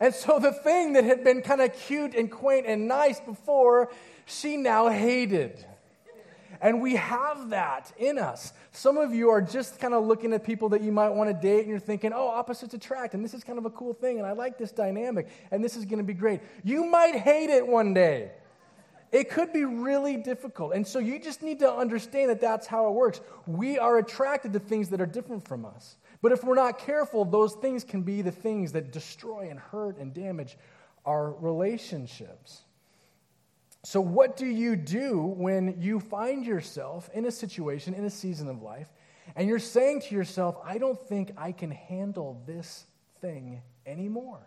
And so the thing that had been kind of cute and quaint and nice before, she now hated. And we have that in us. Some of you are just kind of looking at people that you might want to date and you're thinking, oh, opposites attract, and this is kind of a cool thing, and I like this dynamic, and this is going to be great. You might hate it one day. It could be really difficult. And so you just need to understand that that's how it works. We are attracted to things that are different from us. But if we're not careful, those things can be the things that destroy and hurt and damage our relationships. So, what do you do when you find yourself in a situation, in a season of life, and you're saying to yourself, I don't think I can handle this thing anymore?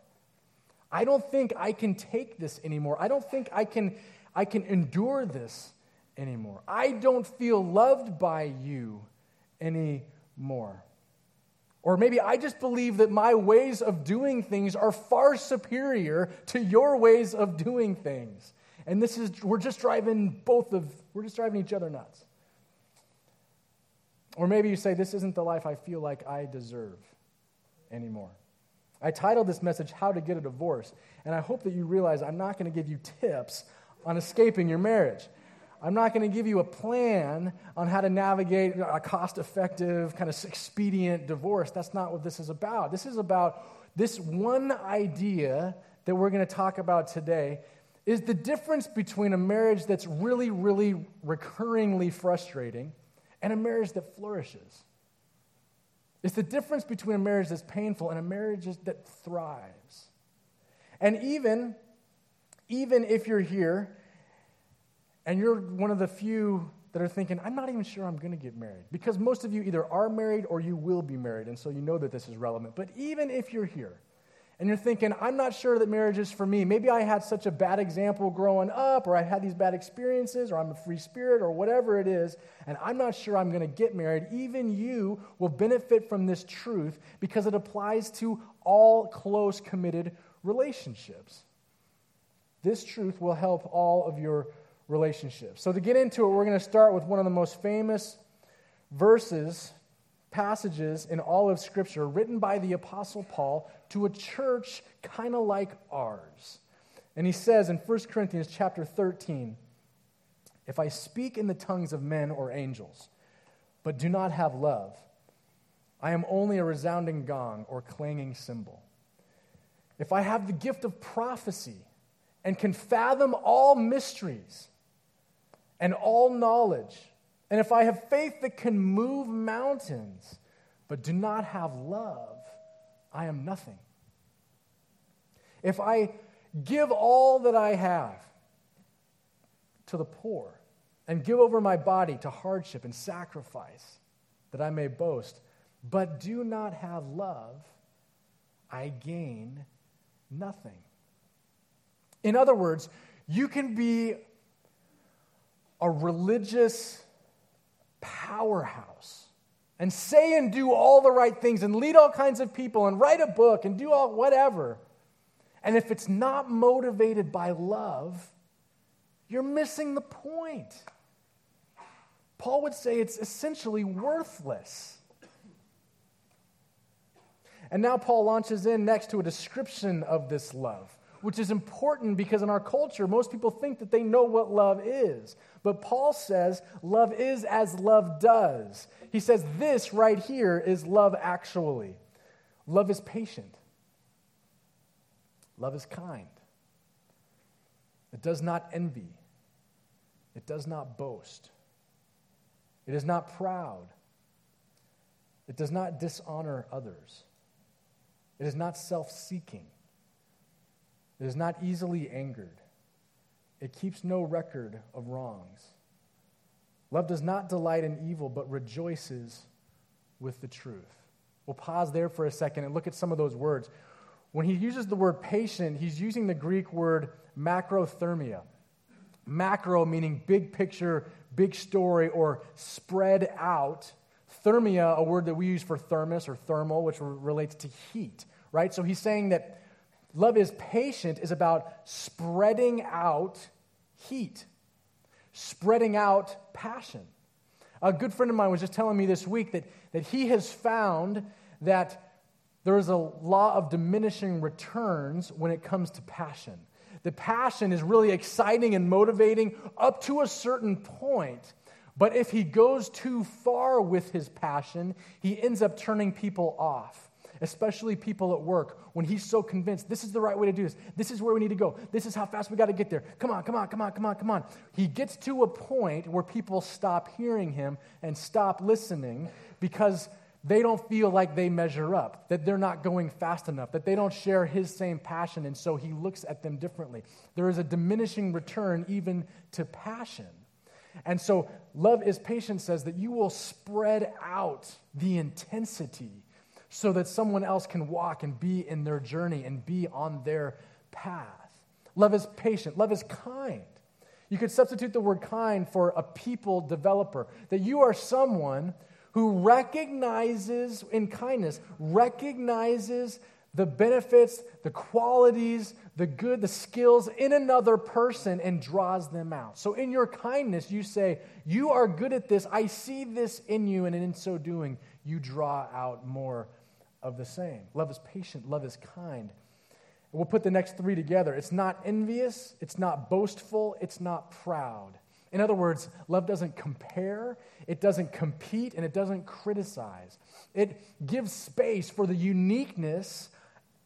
I don't think I can take this anymore. I don't think I can, I can endure this anymore. I don't feel loved by you anymore. Or maybe I just believe that my ways of doing things are far superior to your ways of doing things. And this is, we're just driving both of, we're just driving each other nuts. Or maybe you say, This isn't the life I feel like I deserve anymore. I titled this message, How to Get a Divorce. And I hope that you realize I'm not going to give you tips on escaping your marriage. I'm not going to give you a plan on how to navigate a cost effective, kind of expedient divorce. That's not what this is about. This is about this one idea that we're going to talk about today is the difference between a marriage that's really, really recurringly frustrating and a marriage that flourishes. It's the difference between a marriage that's painful and a marriage that thrives. And even, even if you're here and you're one of the few that are thinking, I'm not even sure I'm going to get married, because most of you either are married or you will be married, and so you know that this is relevant. But even if you're here, and you're thinking, I'm not sure that marriage is for me. Maybe I had such a bad example growing up, or I had these bad experiences, or I'm a free spirit, or whatever it is, and I'm not sure I'm going to get married. Even you will benefit from this truth because it applies to all close, committed relationships. This truth will help all of your relationships. So, to get into it, we're going to start with one of the most famous verses passages in all of Scripture written by the Apostle Paul to a church kind of like ours. And he says in 1 Corinthians chapter 13, If I speak in the tongues of men or angels, but do not have love, I am only a resounding gong or clanging cymbal. If I have the gift of prophecy and can fathom all mysteries and all knowledge, and if I have faith that can move mountains, but do not have love, I am nothing. If I give all that I have to the poor and give over my body to hardship and sacrifice that I may boast, but do not have love, I gain nothing. In other words, you can be a religious powerhouse and say and do all the right things and lead all kinds of people and write a book and do all whatever. And if it's not motivated by love, you're missing the point. Paul would say it's essentially worthless. And now Paul launches in next to a description of this love which is important because in our culture, most people think that they know what love is. But Paul says love is as love does. He says this right here is love actually. Love is patient, love is kind, it does not envy, it does not boast, it is not proud, it does not dishonor others, it is not self seeking. It is not easily angered. It keeps no record of wrongs. Love does not delight in evil, but rejoices with the truth. We'll pause there for a second and look at some of those words. When he uses the word patient, he's using the Greek word macrothermia. Macro meaning big picture, big story, or spread out. Thermia, a word that we use for thermos or thermal, which relates to heat, right? So he's saying that Love is patient, is about spreading out heat, spreading out passion. A good friend of mine was just telling me this week that, that he has found that there is a law of diminishing returns when it comes to passion. The passion is really exciting and motivating up to a certain point. But if he goes too far with his passion, he ends up turning people off, especially people at work, when he's so convinced this is the right way to do this. This is where we need to go. This is how fast we got to get there. Come on, come on, come on, come on, come on. He gets to a point where people stop hearing him and stop listening because they don't feel like they measure up, that they're not going fast enough, that they don't share his same passion, and so he looks at them differently. There is a diminishing return even to passion. And so, love is patient says that you will spread out the intensity so that someone else can walk and be in their journey and be on their path. Love is patient, love is kind. You could substitute the word kind for a people developer, that you are someone who recognizes in kindness, recognizes the benefits, the qualities, the good, the skills in another person and draws them out. So, in your kindness, you say, You are good at this. I see this in you. And in so doing, you draw out more of the same. Love is patient, love is kind. We'll put the next three together. It's not envious, it's not boastful, it's not proud. In other words, love doesn't compare, it doesn't compete, and it doesn't criticize. It gives space for the uniqueness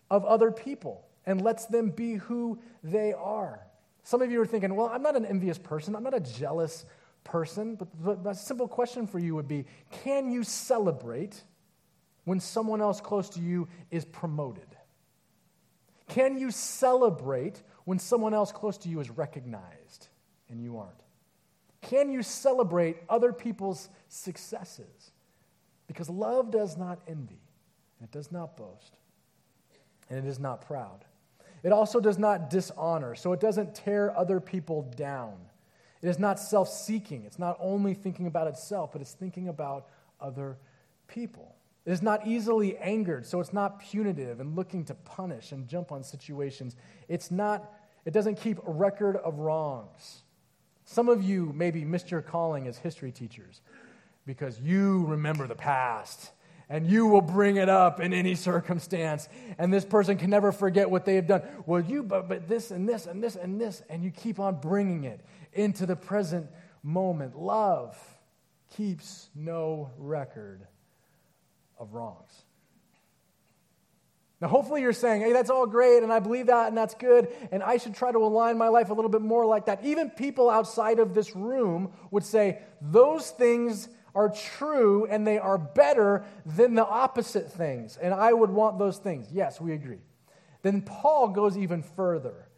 of other people and lets them be who they are. Some of you are thinking, well, I'm not an envious person, I'm not a jealous person, but, but a simple question for you would be can you celebrate when someone else close to you is promoted? Can you celebrate when someone else close to you is recognized and you aren't? Can you celebrate other people's successes? Because love does not envy, and it does not boast, and it is not proud. It also does not dishonor, so it doesn't tear other people down. It is not self seeking. It's not only thinking about itself, but it's thinking about other people. It is not easily angered, so it's not punitive and looking to punish and jump on situations. It's not, it doesn't keep a record of wrongs. Some of you maybe missed your calling as history teachers because you remember the past and you will bring it up in any circumstance and this person can never forget what they have done well you but, but this and this and this and this and you keep on bringing it into the present moment love keeps no record of wrongs now, hopefully, you're saying, hey, that's all great, and I believe that, and that's good, and I should try to align my life a little bit more like that. Even people outside of this room would say, those things are true and they are better than the opposite things, and I would want those things. Yes, we agree. Then Paul goes even further.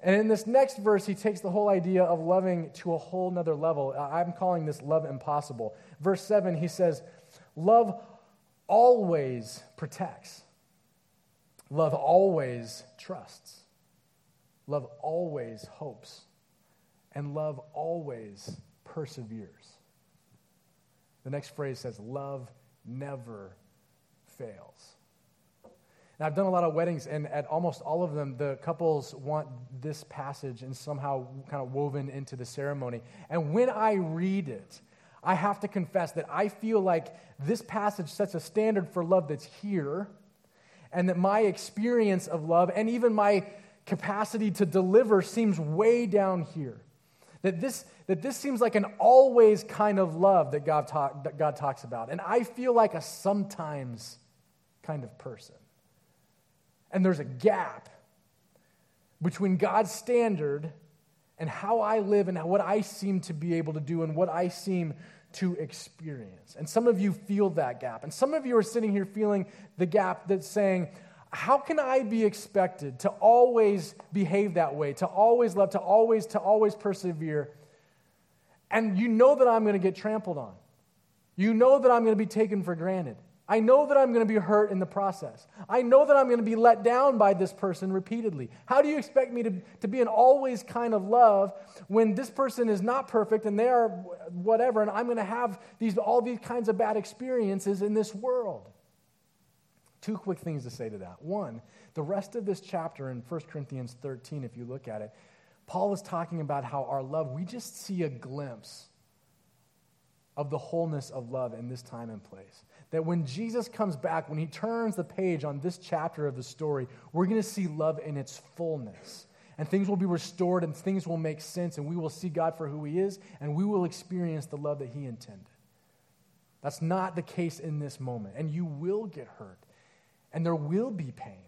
And in this next verse, he takes the whole idea of loving to a whole nother level. I'm calling this love impossible. Verse 7, he says, Love always protects. Love always trusts. Love always hopes. And love always perseveres. The next phrase says, Love never fails. Now, I've done a lot of weddings, and at almost all of them, the couples want this passage and somehow kind of woven into the ceremony. And when I read it, I have to confess that I feel like this passage sets a standard for love that's here and that my experience of love and even my capacity to deliver seems way down here. That this, that this seems like an always kind of love that God, talk, that God talks about. And I feel like a sometimes kind of person. And there's a gap between God's standard and how I live and what I seem to be able to do and what I seem to experience. And some of you feel that gap. And some of you are sitting here feeling the gap that's saying, how can I be expected to always behave that way, to always love, to always, to always persevere? And you know that I'm going to get trampled on. You know that I'm going to be taken for granted. I know that I'm going to be hurt in the process. I know that I'm going to be let down by this person repeatedly. How do you expect me to, to be an always kind of love when this person is not perfect and they are whatever, and I'm going to have these, all these kinds of bad experiences in this world? Two quick things to say to that. One, the rest of this chapter in 1 Corinthians 13, if you look at it, Paul is talking about how our love, we just see a glimpse of the wholeness of love in this time and place that when Jesus comes back, when he turns the page on this chapter of the story, we're going to see love in its fullness. And things will be restored and things will make sense, and we will see God for who he is, and we will experience the love that he intended. That's not the case in this moment. And you will get hurt, and there will be pain.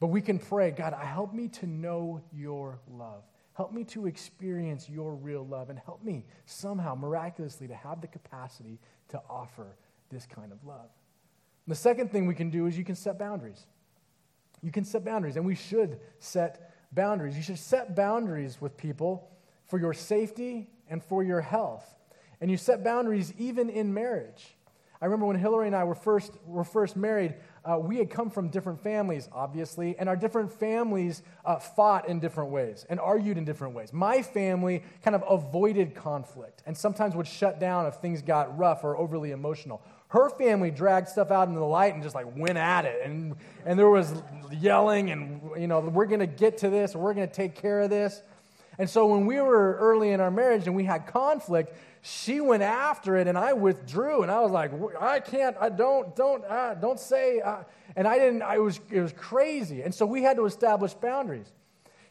But we can pray, God, help me to know your love. Help me to experience your real love, and help me somehow, miraculously, to have the capacity to offer this kind of love. And the second thing we can do is you can set boundaries. You can set boundaries, and we should set boundaries. You should set boundaries with people for your safety and for your health. And you set boundaries even in marriage. I remember when Hillary and I were first, were first married, uh, we had come from different families, obviously, and our different families uh, fought in different ways and argued in different ways. My family kind of avoided conflict and sometimes would shut down if things got rough or overly emotional. Her family dragged stuff out into the light and just like went at it, and, and there was yelling, and you know, we're gonna get to this, we're gonna take care of this. And so when we were early in our marriage and we had conflict, she went after it and I withdrew and I was like, I can't, I don't, don't, uh, don't say. Uh. And I didn't, I was, it was crazy. And so we had to establish boundaries.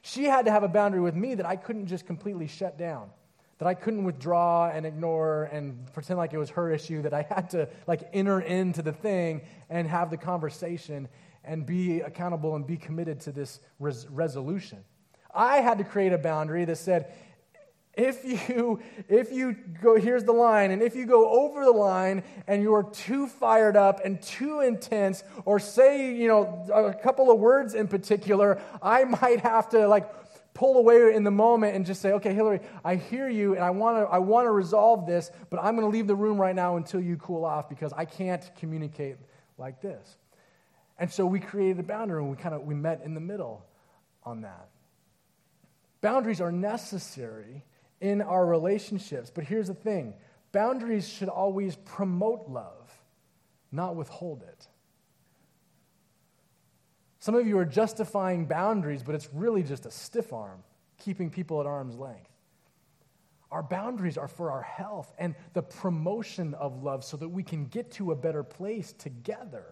She had to have a boundary with me that I couldn't just completely shut down, that I couldn't withdraw and ignore and pretend like it was her issue, that I had to like enter into the thing and have the conversation and be accountable and be committed to this res- resolution. I had to create a boundary that said, if you if you go here's the line and if you go over the line and you are too fired up and too intense or say you know a couple of words in particular i might have to like pull away in the moment and just say okay hillary i hear you and i want to i want to resolve this but i'm going to leave the room right now until you cool off because i can't communicate like this. And so we created a boundary and we kind of we met in the middle on that Boundaries are necessary in our relationships. But here's the thing boundaries should always promote love, not withhold it. Some of you are justifying boundaries, but it's really just a stiff arm, keeping people at arm's length. Our boundaries are for our health and the promotion of love so that we can get to a better place together.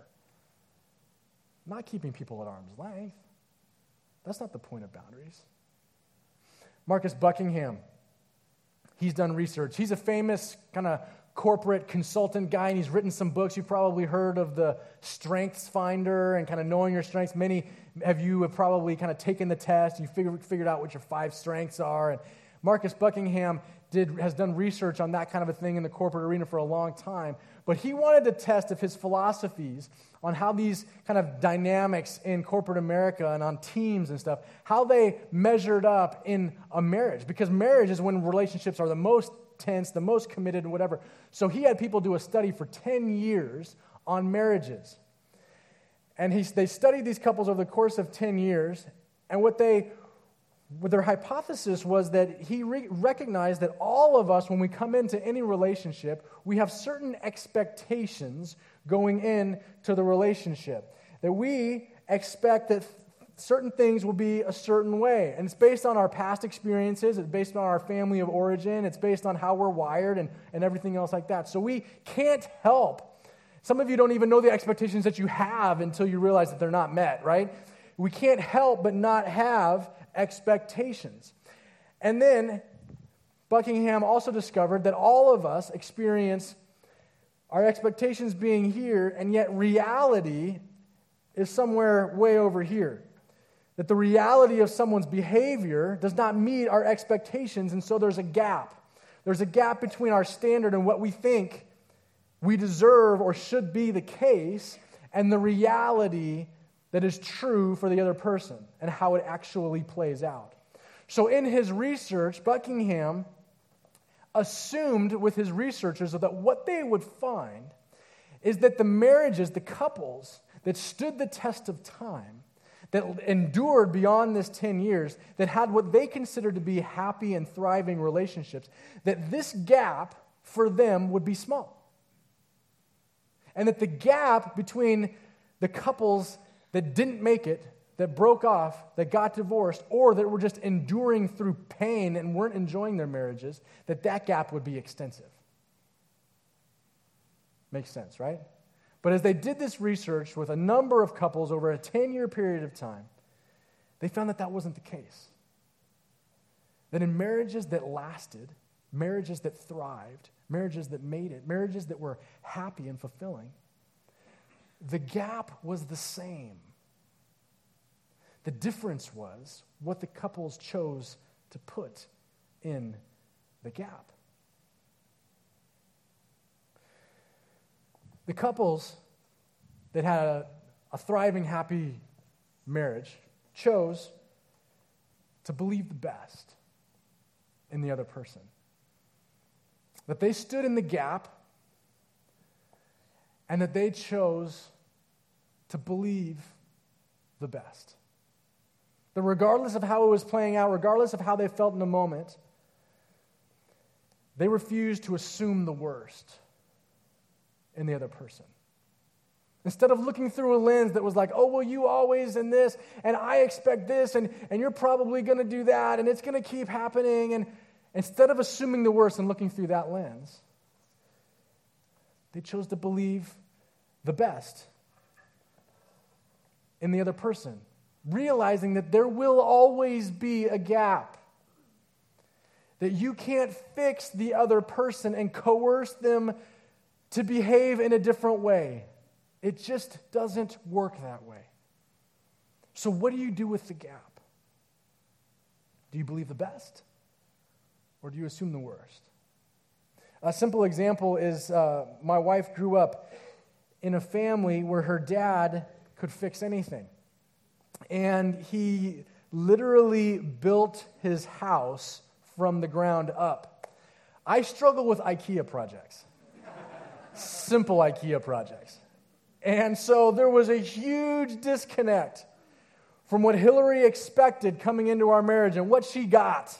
Not keeping people at arm's length. That's not the point of boundaries. Marcus Buckingham, he's done research. He's a famous kind of corporate consultant guy, and he's written some books. You've probably heard of the Strengths Finder and kind of knowing your strengths. Many of you have probably kind of taken the test. You figured, figured out what your five strengths are. And Marcus Buckingham did, has done research on that kind of a thing in the corporate arena for a long time. But he wanted to test if his philosophies on how these kind of dynamics in corporate America and on teams and stuff, how they measured up in a marriage. Because marriage is when relationships are the most tense, the most committed, and whatever. So he had people do a study for 10 years on marriages. And he, they studied these couples over the course of 10 years. And what they their hypothesis was that he re- recognized that all of us, when we come into any relationship, we have certain expectations going into the relationship. That we expect that certain things will be a certain way. And it's based on our past experiences, it's based on our family of origin, it's based on how we're wired and, and everything else like that. So we can't help. Some of you don't even know the expectations that you have until you realize that they're not met, right? We can't help but not have expectations. And then Buckingham also discovered that all of us experience our expectations being here, and yet reality is somewhere way over here. That the reality of someone's behavior does not meet our expectations, and so there's a gap. There's a gap between our standard and what we think we deserve or should be the case, and the reality that is true for the other person and how it actually plays out. So, in his research, Buckingham assumed with his researchers that what they would find is that the marriages, the couples that stood the test of time, that endured beyond this 10 years, that had what they considered to be happy and thriving relationships, that this gap for them would be small. And that the gap between the couples that didn't make it, that broke off, that got divorced, or that were just enduring through pain and weren't enjoying their marriages, that that gap would be extensive. Makes sense, right? But as they did this research with a number of couples over a 10 year period of time, they found that that wasn't the case. That in marriages that lasted, marriages that thrived, marriages that made it, marriages that were happy and fulfilling, the gap was the same. The difference was what the couples chose to put in the gap. The couples that had a, a thriving, happy marriage chose to believe the best in the other person. That they stood in the gap and that they chose to believe the best. That regardless of how it was playing out, regardless of how they felt in the moment, they refused to assume the worst in the other person. Instead of looking through a lens that was like, oh, well, you always in this, and I expect this, and, and you're probably going to do that, and it's going to keep happening. And instead of assuming the worst and looking through that lens, they chose to believe the best in the other person, realizing that there will always be a gap. That you can't fix the other person and coerce them to behave in a different way. It just doesn't work that way. So, what do you do with the gap? Do you believe the best? Or do you assume the worst? A simple example is uh, my wife grew up in a family where her dad could fix anything. And he literally built his house from the ground up. I struggle with IKEA projects, simple IKEA projects. And so there was a huge disconnect from what Hillary expected coming into our marriage and what she got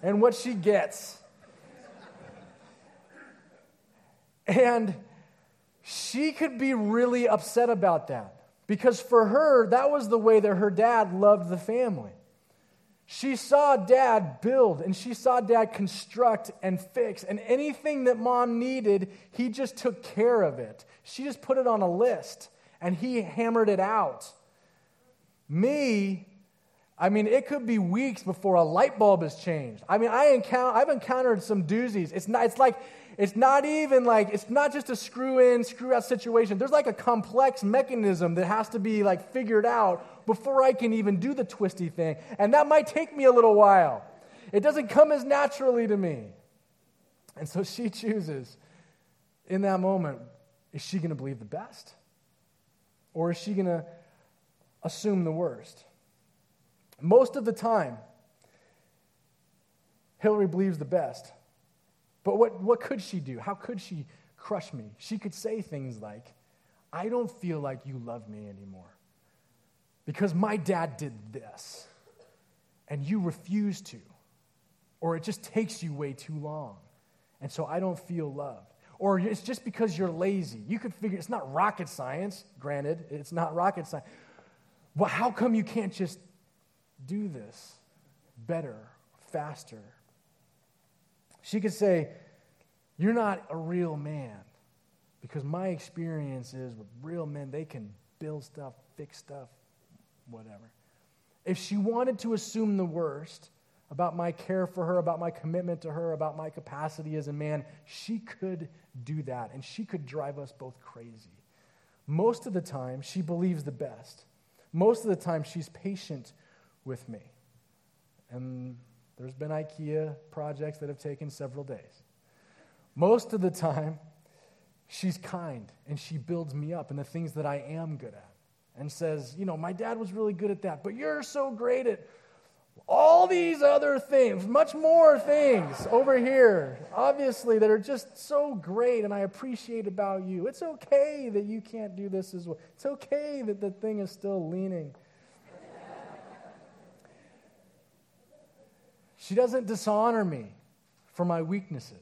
and what she gets. And she could be really upset about that because for her, that was the way that her dad loved the family. She saw dad build and she saw dad construct and fix, and anything that mom needed, he just took care of it. She just put it on a list and he hammered it out. Me, I mean, it could be weeks before a light bulb is changed. I mean, I encounter, I've encountered some doozies. It's, not, it's like, it's not even like, it's not just a screw in, screw out situation. There's like a complex mechanism that has to be like figured out before I can even do the twisty thing. And that might take me a little while. It doesn't come as naturally to me. And so she chooses in that moment is she going to believe the best? Or is she going to assume the worst? Most of the time, Hillary believes the best. But what, what could she do? How could she crush me? She could say things like, I don't feel like you love me anymore because my dad did this and you refuse to, or it just takes you way too long. And so I don't feel loved. Or it's just because you're lazy. You could figure it's not rocket science, granted, it's not rocket science. Well, how come you can't just do this better, faster, she could say, You're not a real man. Because my experience is with real men, they can build stuff, fix stuff, whatever. If she wanted to assume the worst about my care for her, about my commitment to her, about my capacity as a man, she could do that. And she could drive us both crazy. Most of the time, she believes the best. Most of the time, she's patient with me. And there's been IKEA projects that have taken several days. Most of the time, she's kind and she builds me up in the things that I am good at and says, You know, my dad was really good at that, but you're so great at all these other things, much more things over here, obviously, that are just so great and I appreciate about you. It's okay that you can't do this as well. It's okay that the thing is still leaning. She doesn't dishonor me for my weaknesses.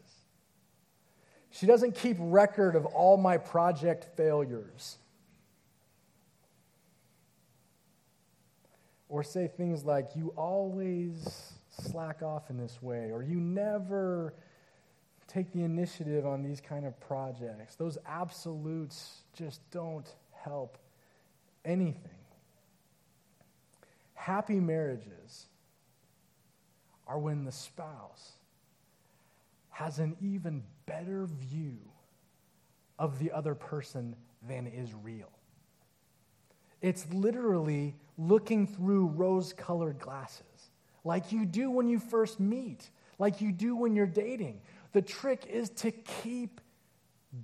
She doesn't keep record of all my project failures. Or say things like, you always slack off in this way, or you never take the initiative on these kind of projects. Those absolutes just don't help anything. Happy marriages are when the spouse has an even better view of the other person than is real. It's literally looking through rose colored glasses, like you do when you first meet, like you do when you're dating. The trick is to keep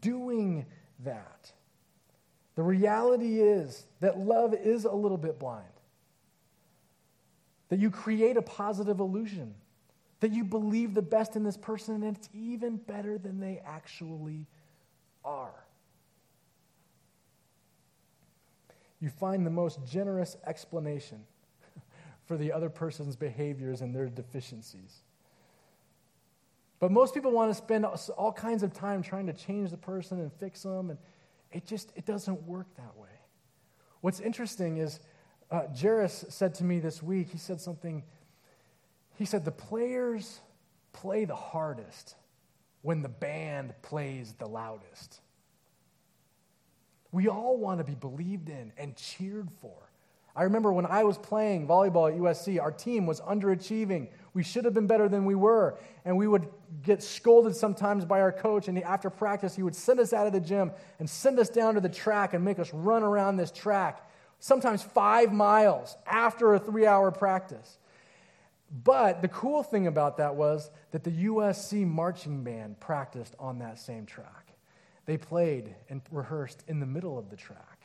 doing that. The reality is that love is a little bit blind, that you create a positive illusion, that you believe the best in this person and it's even better than they actually are. You find the most generous explanation for the other person's behaviors and their deficiencies. But most people want to spend all kinds of time trying to change the person and fix them, and it just it doesn't work that way. What's interesting is uh, Jairus said to me this week. He said something. He said the players play the hardest when the band plays the loudest. We all want to be believed in and cheered for. I remember when I was playing volleyball at USC, our team was underachieving. We should have been better than we were. And we would get scolded sometimes by our coach. And after practice, he would send us out of the gym and send us down to the track and make us run around this track, sometimes five miles after a three hour practice. But the cool thing about that was that the USC marching band practiced on that same track. They played and rehearsed in the middle of the track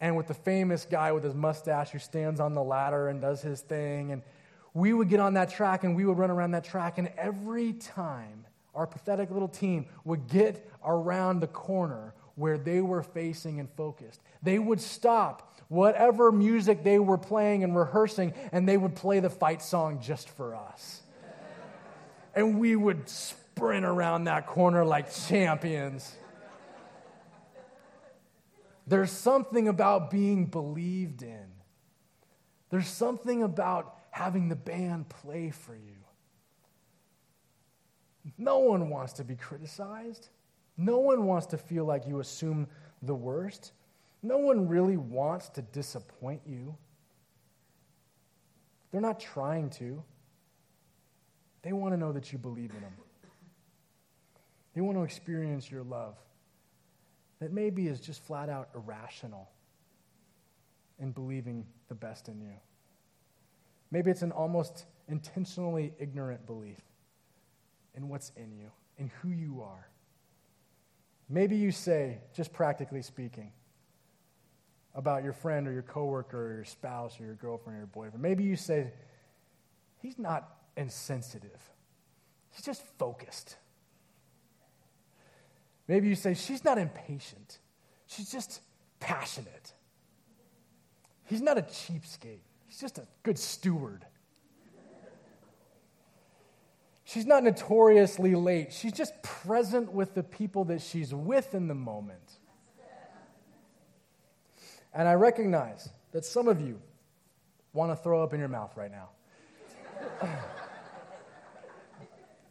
and with the famous guy with his mustache who stands on the ladder and does his thing. And we would get on that track and we would run around that track. And every time our pathetic little team would get around the corner where they were facing and focused, they would stop whatever music they were playing and rehearsing, and they would play the fight song just for us. and we would sprint around that corner like champions. There's something about being believed in. There's something about having the band play for you. No one wants to be criticized. No one wants to feel like you assume the worst. No one really wants to disappoint you. They're not trying to. They want to know that you believe in them. They want to experience your love that maybe is just flat out irrational in believing the best in you. Maybe it's an almost intentionally ignorant belief in what's in you, in who you are. Maybe you say, just practically speaking, about your friend or your coworker or your spouse or your girlfriend or your boyfriend. Maybe you say, he's not insensitive. He's just focused. Maybe you say, she's not impatient, she's just passionate. He's not a cheapskate, he's just a good steward. She's not notoriously late. She's just present with the people that she's with in the moment. And I recognize that some of you want to throw up in your mouth right now.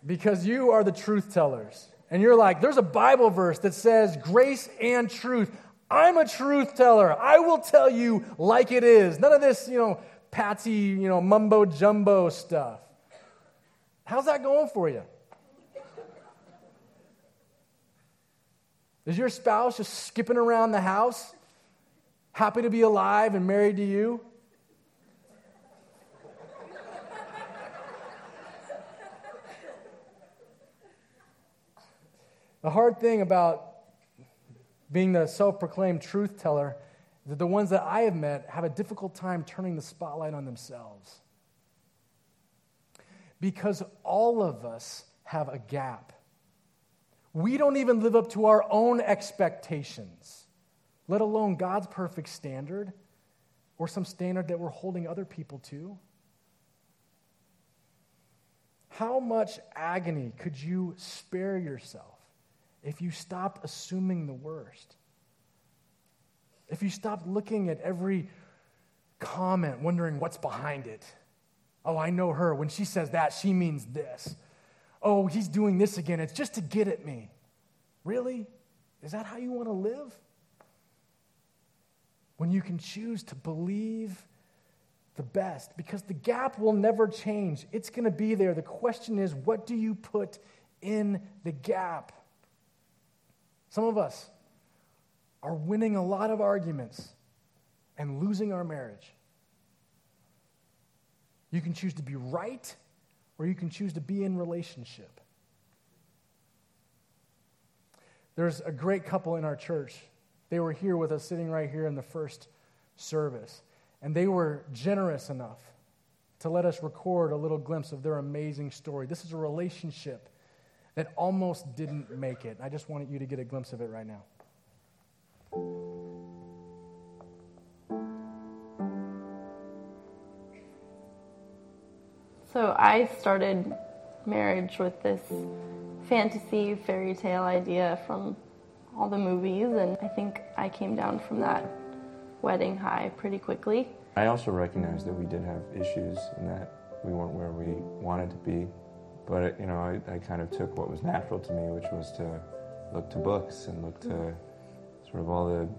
because you are the truth tellers and you're like, there's a Bible verse that says grace and truth. I'm a truth teller. I will tell you like it is. None of this, you know, patsy, you know, mumbo jumbo stuff. How's that going for you? Is your spouse just skipping around the house, happy to be alive and married to you? The hard thing about being the self proclaimed truth teller is that the ones that I have met have a difficult time turning the spotlight on themselves. Because all of us have a gap. We don't even live up to our own expectations, let alone God's perfect standard or some standard that we're holding other people to. How much agony could you spare yourself? if you stopped assuming the worst, if you stopped looking at every comment, wondering what's behind it. Oh, I know her. When she says that, she means this. Oh, he's doing this again. It's just to get at me. Really? Is that how you want to live? When you can choose to believe the best, because the gap will never change. It's going to be there. The question is, what do you put in the gap? Some of us are winning a lot of arguments and losing our marriage. You can choose to be right or you can choose to be in relationship. There's a great couple in our church. They were here with us, sitting right here in the first service. And they were generous enough to let us record a little glimpse of their amazing story. This is a relationship that almost didn't make it. I just wanted you to get a glimpse of it right now. So I started marriage with this fantasy fairy tale idea from all the movies, and I think I came down from that wedding high pretty quickly. I also recognized that we did have issues and that we weren't where we wanted to be. But, you know, I, I kind of took what was natural to me, which was to look to books and look to sort of all the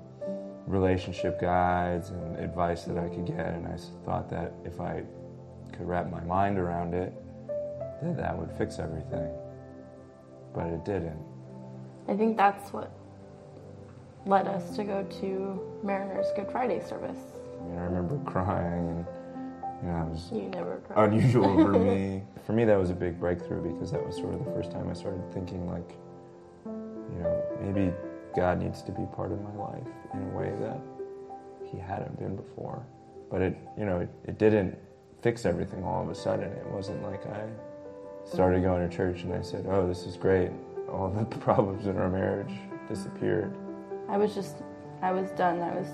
relationship guides and advice that I could get. And I thought that if I could wrap my mind around it, that that would fix everything. But it didn't. I think that's what led us to go to Mariner's Good Friday service. I mean, I remember crying and you know, it was You never cried. unusual for me. For me, that was a big breakthrough because that was sort of the first time I started thinking like, you know, maybe God needs to be part of my life in a way that He hadn't been before. But it, you know, it, it didn't fix everything all of a sudden. It wasn't like I started going to church and I said, "Oh, this is great." All the problems in our marriage disappeared. I was just, I was done. I was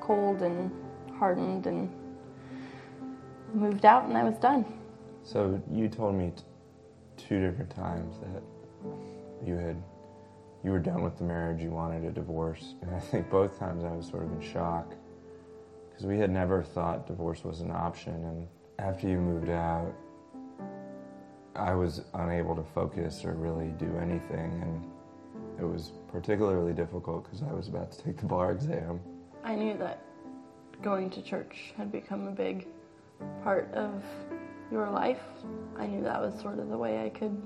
cold and hardened and moved out and I was done. So you told me t- two different times that you had you were done with the marriage, you wanted a divorce, and I think both times I was sort of in shock because we had never thought divorce was an option. And after you moved out, I was unable to focus or really do anything, and it was particularly difficult because I was about to take the bar exam. I knew that going to church had become a big part of your life. I knew that was sort of the way I could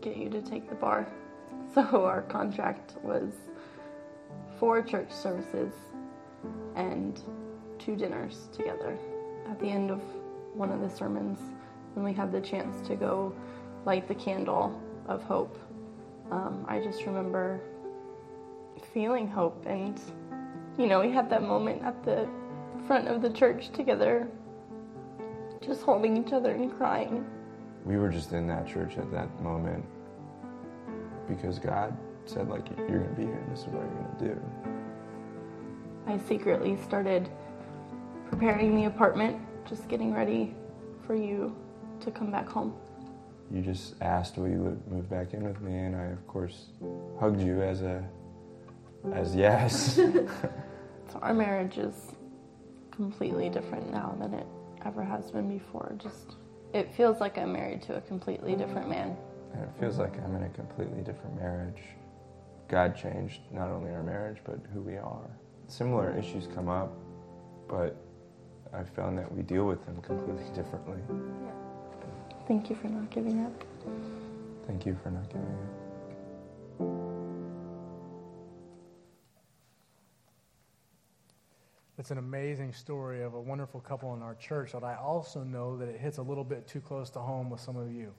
get you to take the bar. So our contract was four church services and two dinners together. At the end of one of the sermons, when we had the chance to go light the candle of hope, um, I just remember feeling hope. And, you know, we had that moment at the front of the church together, just holding each other and crying. We were just in that church at that moment because God said, like, you're going to be here and this is what you're going to do. I secretly started preparing the apartment, just getting ready for you to come back home. You just asked will you would move back in with me, and I, of course, hugged you as a as yes. So our marriage is completely different now than it ever has been before. Just it feels like I'm married to a completely different man. and it feels like I'm in a completely different marriage. God changed not only our marriage, but who we are. Similar issues come up, but I've found that we deal with them completely differently. Yeah. Thank you for not giving up. Thank you for not giving up. It's an amazing story of a wonderful couple in our church, but I also know that it hits a little bit too close to home with some of you.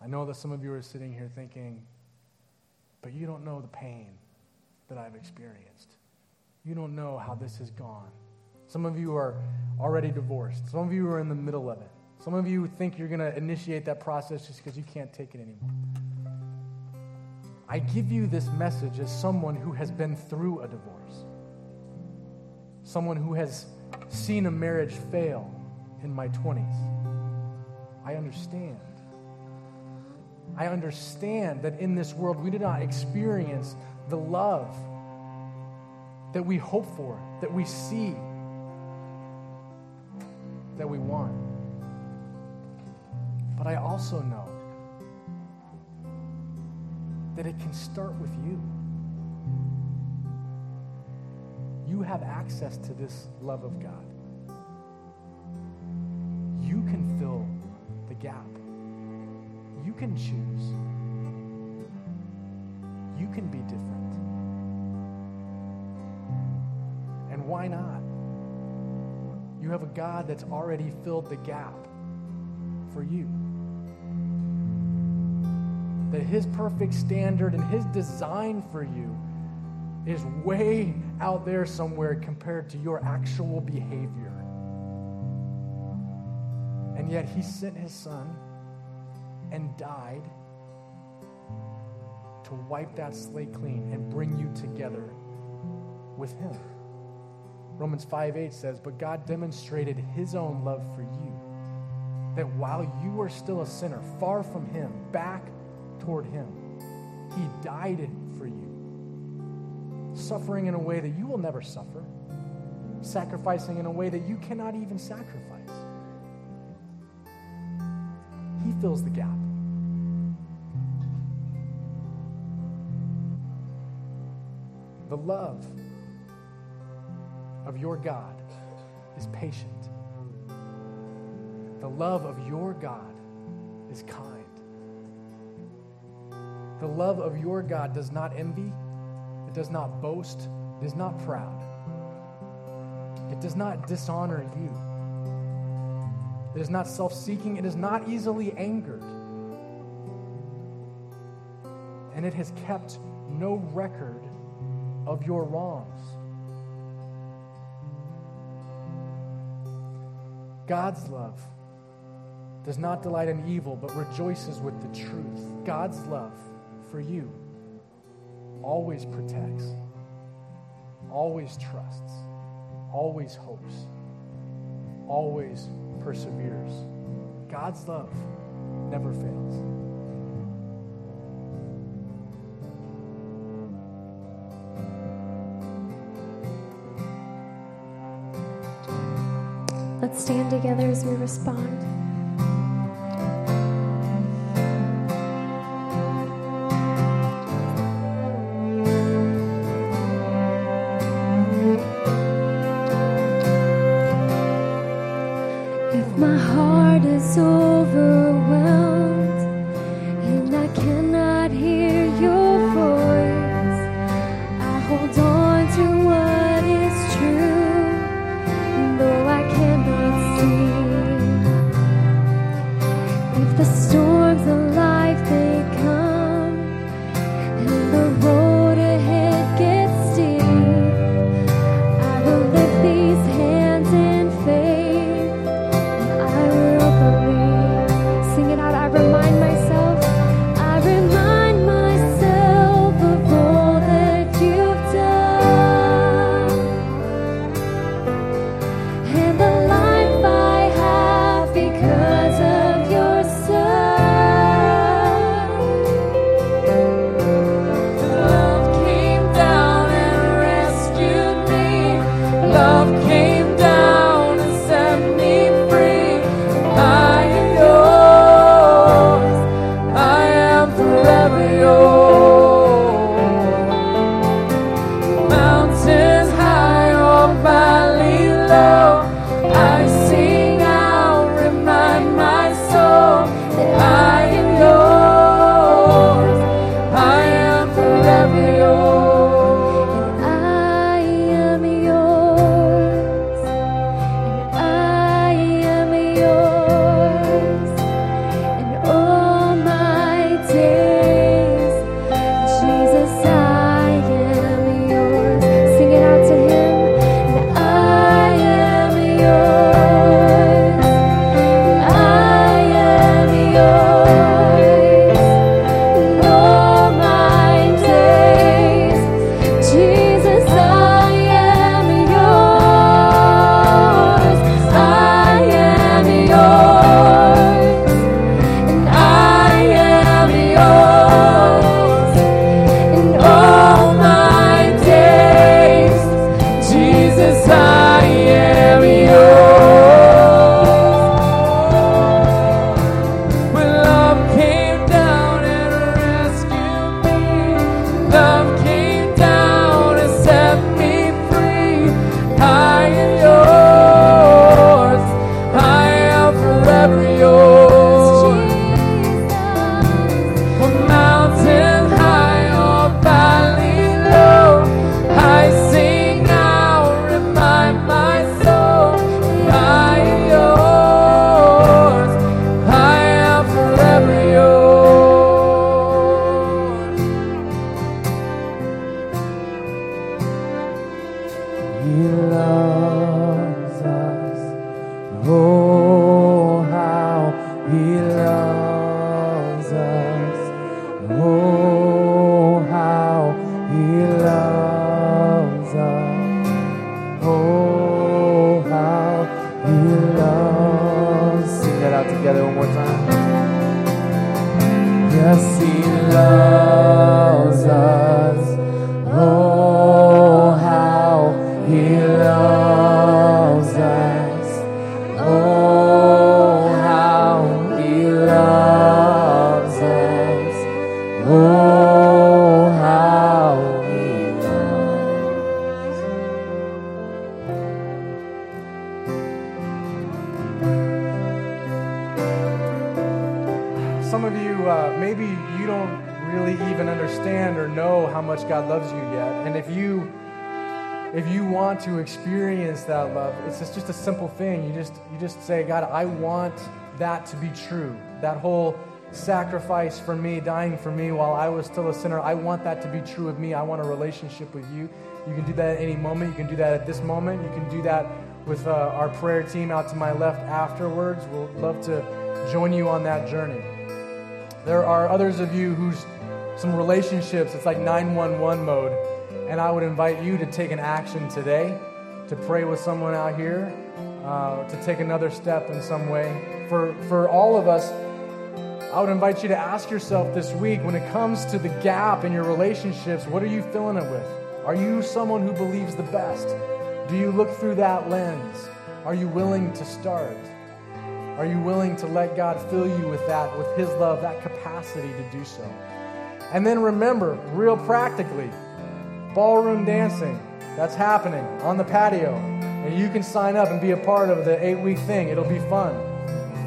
I know that some of you are sitting here thinking, but you don't know the pain that I've experienced. You don't know how this has gone. Some of you are already divorced. Some of you are in the middle of it. Some of you think you're going to initiate that process just because you can't take it anymore. I give you this message as someone who has been through a divorce, someone who has seen a marriage fail in my 20s. I understand. I understand that in this world we do not experience the love that we hope for, that we see, that we want. But I also know that it can start with you. You have access to this love of God. You can fill the gap. You can choose. You can be different. And why not? You have a God that's already filled the gap for you. That His perfect standard and His design for you is way out there somewhere compared to your actual behavior. And yet He sent His Son and died to wipe that slate clean and bring you together with Him. Romans 5 8 says, But God demonstrated His own love for you, that while you were still a sinner, far from Him, back toward Him, He died for you, suffering in a way that you will never suffer, sacrificing in a way that you cannot even sacrifice. He fills the gap. The love of your God is patient. The love of your God is kind. The love of your God does not envy, it does not boast, it is not proud, it does not dishonor you. It is not self seeking. It is not easily angered. And it has kept no record of your wrongs. God's love does not delight in evil, but rejoices with the truth. God's love for you always protects, always trusts, always hopes, always perseveres. God's love never fails. Stand together as we respond. More time. Yes, He loves it's just, a simple thing. You just you just say, God, I want that to be true. That whole sacrifice for me, dying for me while I was still a sinner, I want that to be true of me. I want a relationship with you. You can do that at any moment. You can do that at this moment. You can do that with uh, our prayer team out to my left afterwards. We'll love to join you on that journey. There are others of you who's some relationships, it's like 911 mode. And I would invite you to take an action today, to pray with someone out here, uh, to take another step in some way. For, for all of us, I would invite you to ask yourself this week when it comes to the gap in your relationships, what are you filling it with? Are you someone who believes the best? Do you look through that lens? Are you willing to start? Are you willing to let God fill you with that, with His love, that capacity to do so? And then remember, real practically, ballroom dancing, that's happening on the patio. And you can sign up and be a part of the eight week thing. It'll be fun.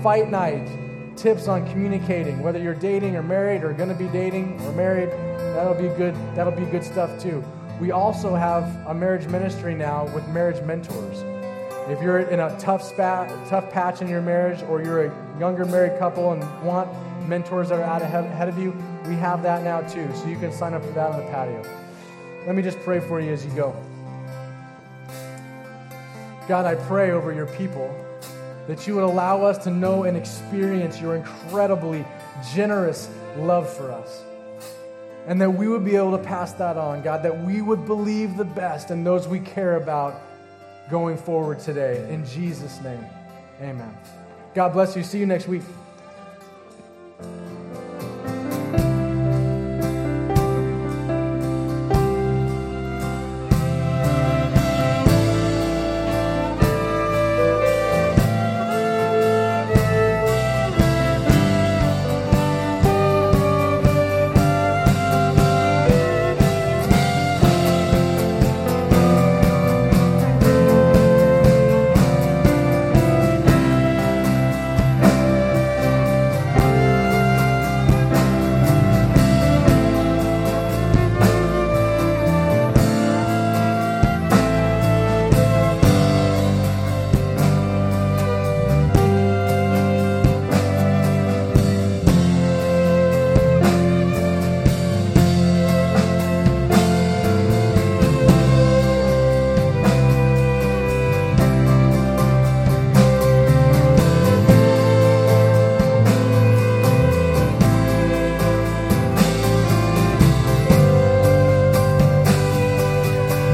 Fight night, tips on communicating, whether you're dating or married or gonna be dating or married, that'll be good, that'll be good stuff too. We also have a marriage ministry now with marriage mentors. If you're in a tough spat, tough patch in your marriage, or you're a younger married couple and want mentors that are out ahead of you, we have that now too. So you can sign up for that on the patio. Let me just pray for you as you go. God, I pray over your people that you would allow us to know and experience your incredibly generous love for us. And that we would be able to pass that on, God, that we would believe the best in those we care about going forward today. In Jesus' name, amen. God bless you. See you next week.